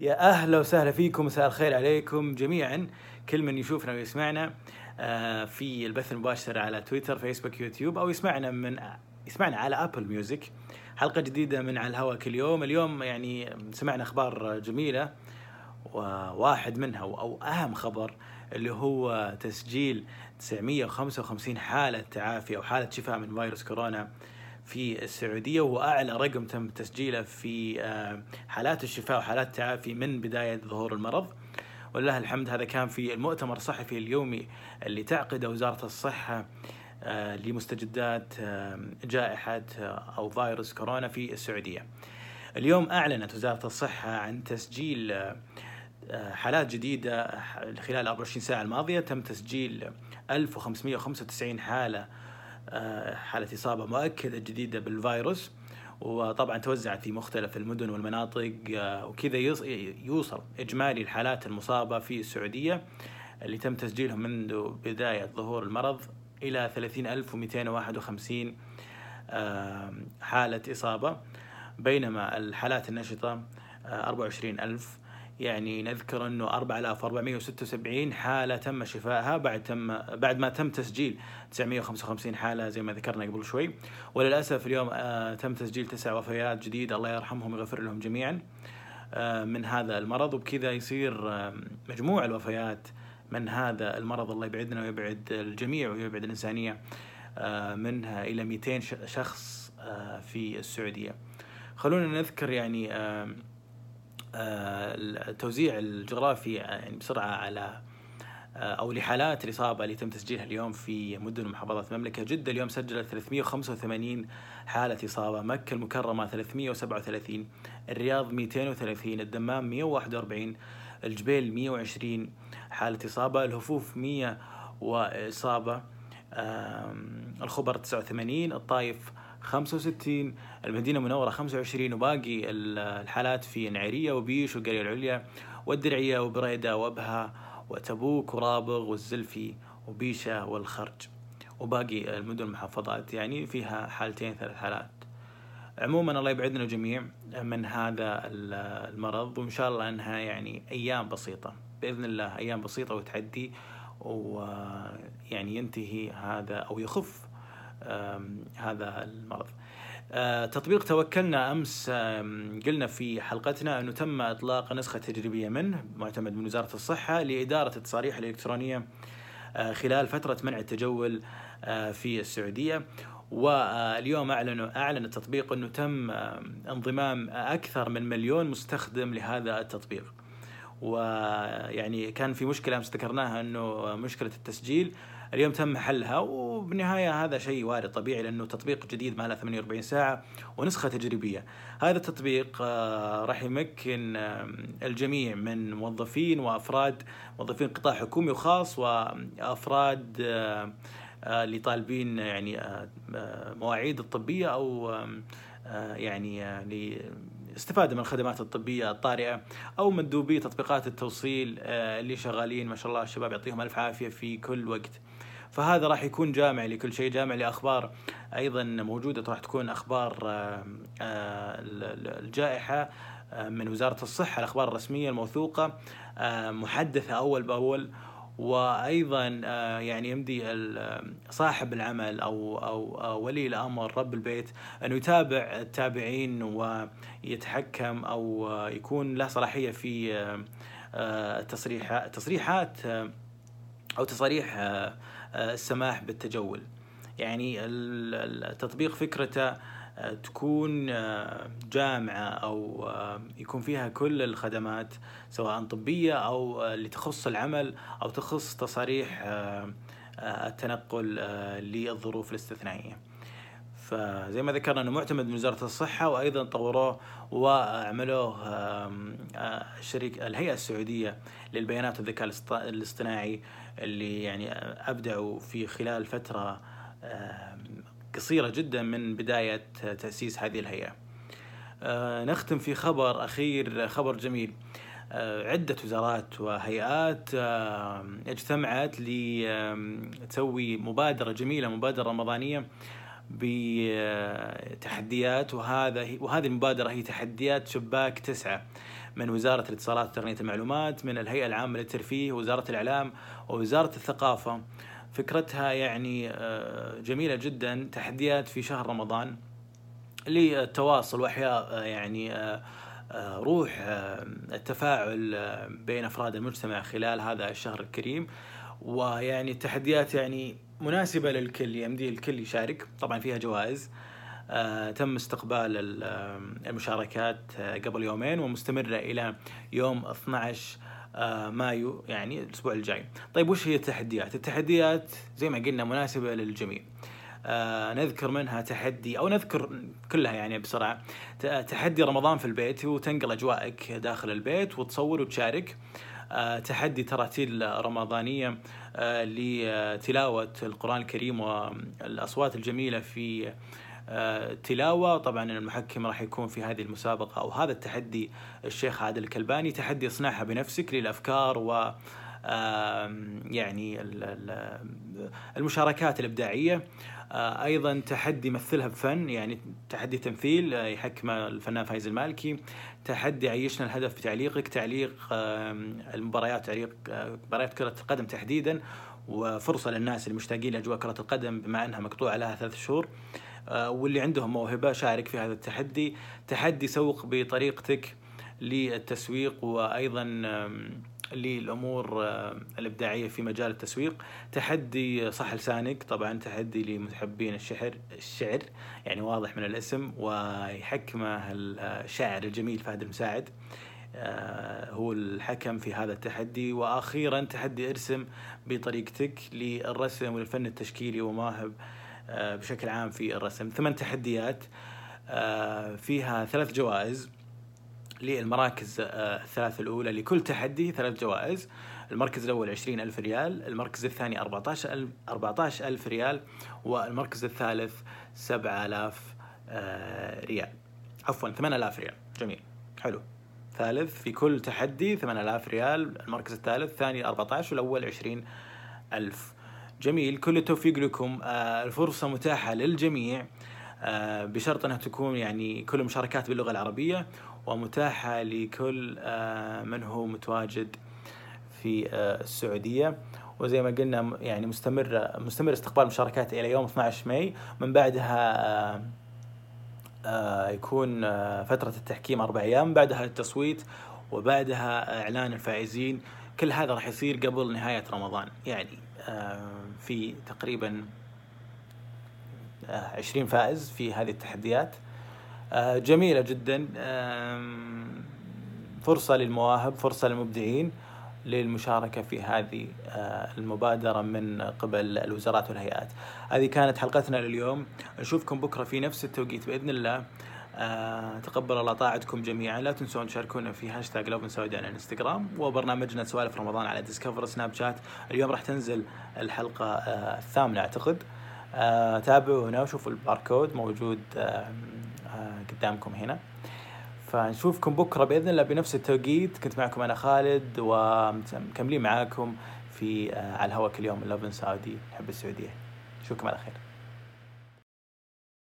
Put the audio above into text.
يا أهلا وسهلا فيكم مساء الخير عليكم جميعا. كل من يشوفنا ويسمعنا آه، في البث المباشر على تويتر فيسبوك يوتيوب أو يسمعنا من يسمعنا على Apple Music. حلقة جديدة من على الهواء كل يوم. اليوم يعني سمعنا أخبار جميلة وواحد منها أو أهم خبر اللي هو تسجيل 955 حالة تعافي أو حالة شفاء من فيروس كورونا. في السعودية وهو اعلى رقم تم تسجيله في آه، حالات الشفاء وحالات التعافي من بداية ظهور المرض. ولله الحمد هذا كان في المؤتمر الصحفي اليومي اللي تعقده وزارة الصحة آه، لمستجدات آه، جائحة أو فيروس كورونا في السعودية. اليوم أعلنت وزارة الصحة عن تسجيل حالات جديدة خلال 24 ساعة الماضية تم تسجيل 1595 حالة حالة إصابة مؤكدة جديدة بالفيروس وطبعا توزعت في مختلف المدن والمناطق آه، وكذا يوصل إجمالي الحالات المصابة في السعودية اللي تم تسجيلهم منذ بداية ظهور المرض إلى 30251 آه، حالة إصابة بينما الحالات النشطة 24000 يعني نذكر أنه 4476 حالة تم شفائها بعد تم بعد ما تم تسجيل 955 حالة زي ما ذكرنا قبل شوي. وللأسف اليوم آه تم تسجيل تسع وفيات جديده الله يرحمهم ويغفر لهم جميعا آه من هذا المرض. وبكذا يصير آه مجموع الوفيات من هذا المرض. الله يبعدنا ويبعد الجميع ويبعد الإنسانية آه منها إلى 200 شخص آه في السعودية. خلونا نذكر يعني التوزيع الجغرافي يعني بسرعة على آه، أو لحالات الإصابة اللي تم تسجيلها اليوم في مدن ومحافظات المملكة. جدة اليوم سجلت 385 حالة إصابة مكة المكرمة 337 الرياض 230 الدمام 141 الجبيل 120 حالة إصابة الهفوف 100 وإصابة الخبر 89 الطايف 65 المدينة المنورة 25 وباقي الحالات في نعيرية وبيش والقرية العليا والدرعية وبريدة وأبها وتبوك ورابغ والزلفي وبيشة والخرج. وباقي المدن المحافظات يعني فيها حالتين ثلاث حالات. عموما الله يبعدنا الجميع من هذا المرض وإن شاء الله إنها يعني أيام بسيطة. بإذن الله أيام بسيطة وتعدي ويعني ينتهي هذا أو يخف هذا المرض آه، تطبيق توكلنا أمس قلنا في حلقتنا انه تم إطلاق نسخة تجريبية منه معتمد من وزارة الصحة لإدارة التصاريح الإلكترونية آه، خلال فترة منع التجول آه، في السعودية واليوم اعلنوا أعلن التطبيق أنه تم انضمام أكثر من مليون مستخدم لهذا التطبيق. ويعني كان في مشكلة أمس ذكرناها أنه مشكلة التسجيل اليوم تم حلها وبالنهايه هذا شيء وارد طبيعي لأنه تطبيق جديد ما له 48 ساعة ونسخة تجريبية. هذا التطبيق آه، راح يمكن الجميع من موظفين وأفراد موظفين قطاع حكومي وخاص وأفراد آه، آه، اللي طالبين يعني مواعيد الطبية أو يعني استفادة من الخدمات الطبية الطارئة أو مندوبي تطبيقات التوصيل اللي شغالين ما شاء الله الشباب يعطيهم ألف عافية في كل وقت. فهذا راح يكون جامع لكل شيء جامع لأخبار أيضا موجودة راح تكون أخبار آه، آه، الجائحة آه، من وزارة الصحة الأخبار الرسمية الموثوقة محدثة أول بأول. وأيضا يعني يمدي صاحب العمل أو أو ولي الأمر رب البيت انه يتابع التابعين ويتحكم أو يكون له صلاحية في التصريحات تصريحات أو تصاريح السماح بالتجول. يعني التطبيق فكرته آه، تكون آه، جامعة أو آه، يكون فيها كل الخدمات سواء طبية أو اللي تخص العمل أو تخص تصاريح التنقل للظروف الاستثنائية. فزي ما ذكرنا إنه معتمد من وزارة الصحة وأيضا طوروه وعملوه شريك الهيئة السعودية للبيانات والذكاء الاصطناعي اللي يعني أبدعوا في خلال فترة قصيرة جدا من بداية تأسيس هذه الهيئة. آه، نختم في خبر أخير خبر جميل. آه، عدة وزارات وهيئات اجتمعت لتسوي مبادرة جميلة مبادرة رمضانية بتحديات وهذا وهذه المبادرة هي تحديات شباك تسعة من وزارة الاتصالات وتقنية المعلومات من الهيئة العامة للترفيه وزاره الإعلام ووزارة الثقافة فكرتها يعني آه، جميلة جدا تحديات في شهر رمضان للتواصل وأحياء يعني روح التفاعل بين أفراد المجتمع خلال هذا الشهر الكريم. ويعني التحديات يعني مناسبة للكل يمدي الكل يشارك. طبعا فيها جوائز آه تم استقبال المشاركات آه قبل يومين ومستمرة إلى يوم 12 آه مايو يعني الأسبوع الجاي. طيب وش هي التحديات؟ التحديات زي ما قلنا مناسبة للجميع. آه نذكر منها تحدي أو نذكر كلها يعني بسرعة تحدي رمضان في البيت وتنقل اجوائك داخل البيت وتصور وتشارك آه تحدي تراتيل رمضانية آه لتلاوة القرآن الكريم والأصوات الجميلة في آه، تلاوة. طبعا المحكم راح يكون في هذه المسابقة أو هذا التحدي الشيخ عادل الكلباني. تحدي اصنعها بنفسك للأفكار و يعني المشاركات الإبداعية. آه، أيضا تحدي مثلها بفن يعني تحدي تمثيل آه، يحكم الفنان فايز المالكي. تحدي عيشنا الهدف بتعليقك تعليق المباريات تعليق مباريات كرة القدم تحديدا وفرصة للناس المشتاقين لأجواء كرة القدم بما أنها مقطوعة لها ثلاث شهور. آه، واللي عندهم موهبة شارك في هذا التحدي. تحدي سوق بطريقتك للتسويق وأيضا للأمور الإبداعية في مجال التسويق. تحدي صح لسانك طبعا تحدي لمحبين الشعر الشعر يعني واضح من الاسم ويحكمه الشاعر الجميل فهد المساعد آه، هو الحكم في هذا التحدي. وأخيرا تحدي ارسم بطريقتك للرسم والفن التشكيلي ومواهب آه، بشكل عام في الرسم. ثمان تحديات آه، فيها ثلاث جوائز للمراكز آه، الثلاث الأولى لكل تحدي ثلاث جوائز. المركز الأول عشرين ألف ريال المركز الثاني أربعة ألف ريال والمركز الثالث سبعة آلاف ريال. عفوا ثمانية آلاف ريال. جميل. حلو. ثالث في كل تحدي ثمانية آلاف ريال. المركز الثالث الثاني 14 والأول عشرين ألف جميل. كل التوفيق لكم. آه، الفرصة متاحة للجميع. آه، بشرط أنها تكون يعني كل المشاركات باللغة العربية ومتاحة لكل آه، من هو متواجد في السعودية. وزي ما قلنا يعني مستمر مستمر استقبال المشاركات إلى يوم 12 ماي. من بعدها يكون فترة التحكيم أربع أيام. بعدها التصويت وبعدها إعلان الفائزين. كل هذا راح يصير قبل نهاية رمضان. يعني في تقريبا عشرين فائز في هذه التحديات. جميلة جدا. فرصة للمواهب فرصة للمبدعين للمشاركة في هذه المبادرة من قبل الوزارات والهيئات. هذه كانت حلقتنا لليوم. نشوفكم بكرة في نفس التوقيت بإذن الله. آه تقبل الله طاعتكم جميعا. لا تنسون تشاركونا في هاشتاج Lovin Saudi على الانستغرام وبرنامجنا سوالف رمضان على Discover سناب شات. اليوم راح تنزل الحلقة آه الثامنة أعتقد. آه تابعونا وشوفوا الباركود موجود قدامكم هنا. فنشوفكم بكرة بإذن الله بنفس التوقيت. كنت معكم أنا خالد ومكملين معاكم في على الهواء كل يوم Lovin Saudi نحب السعودية. نشوفكم على خير.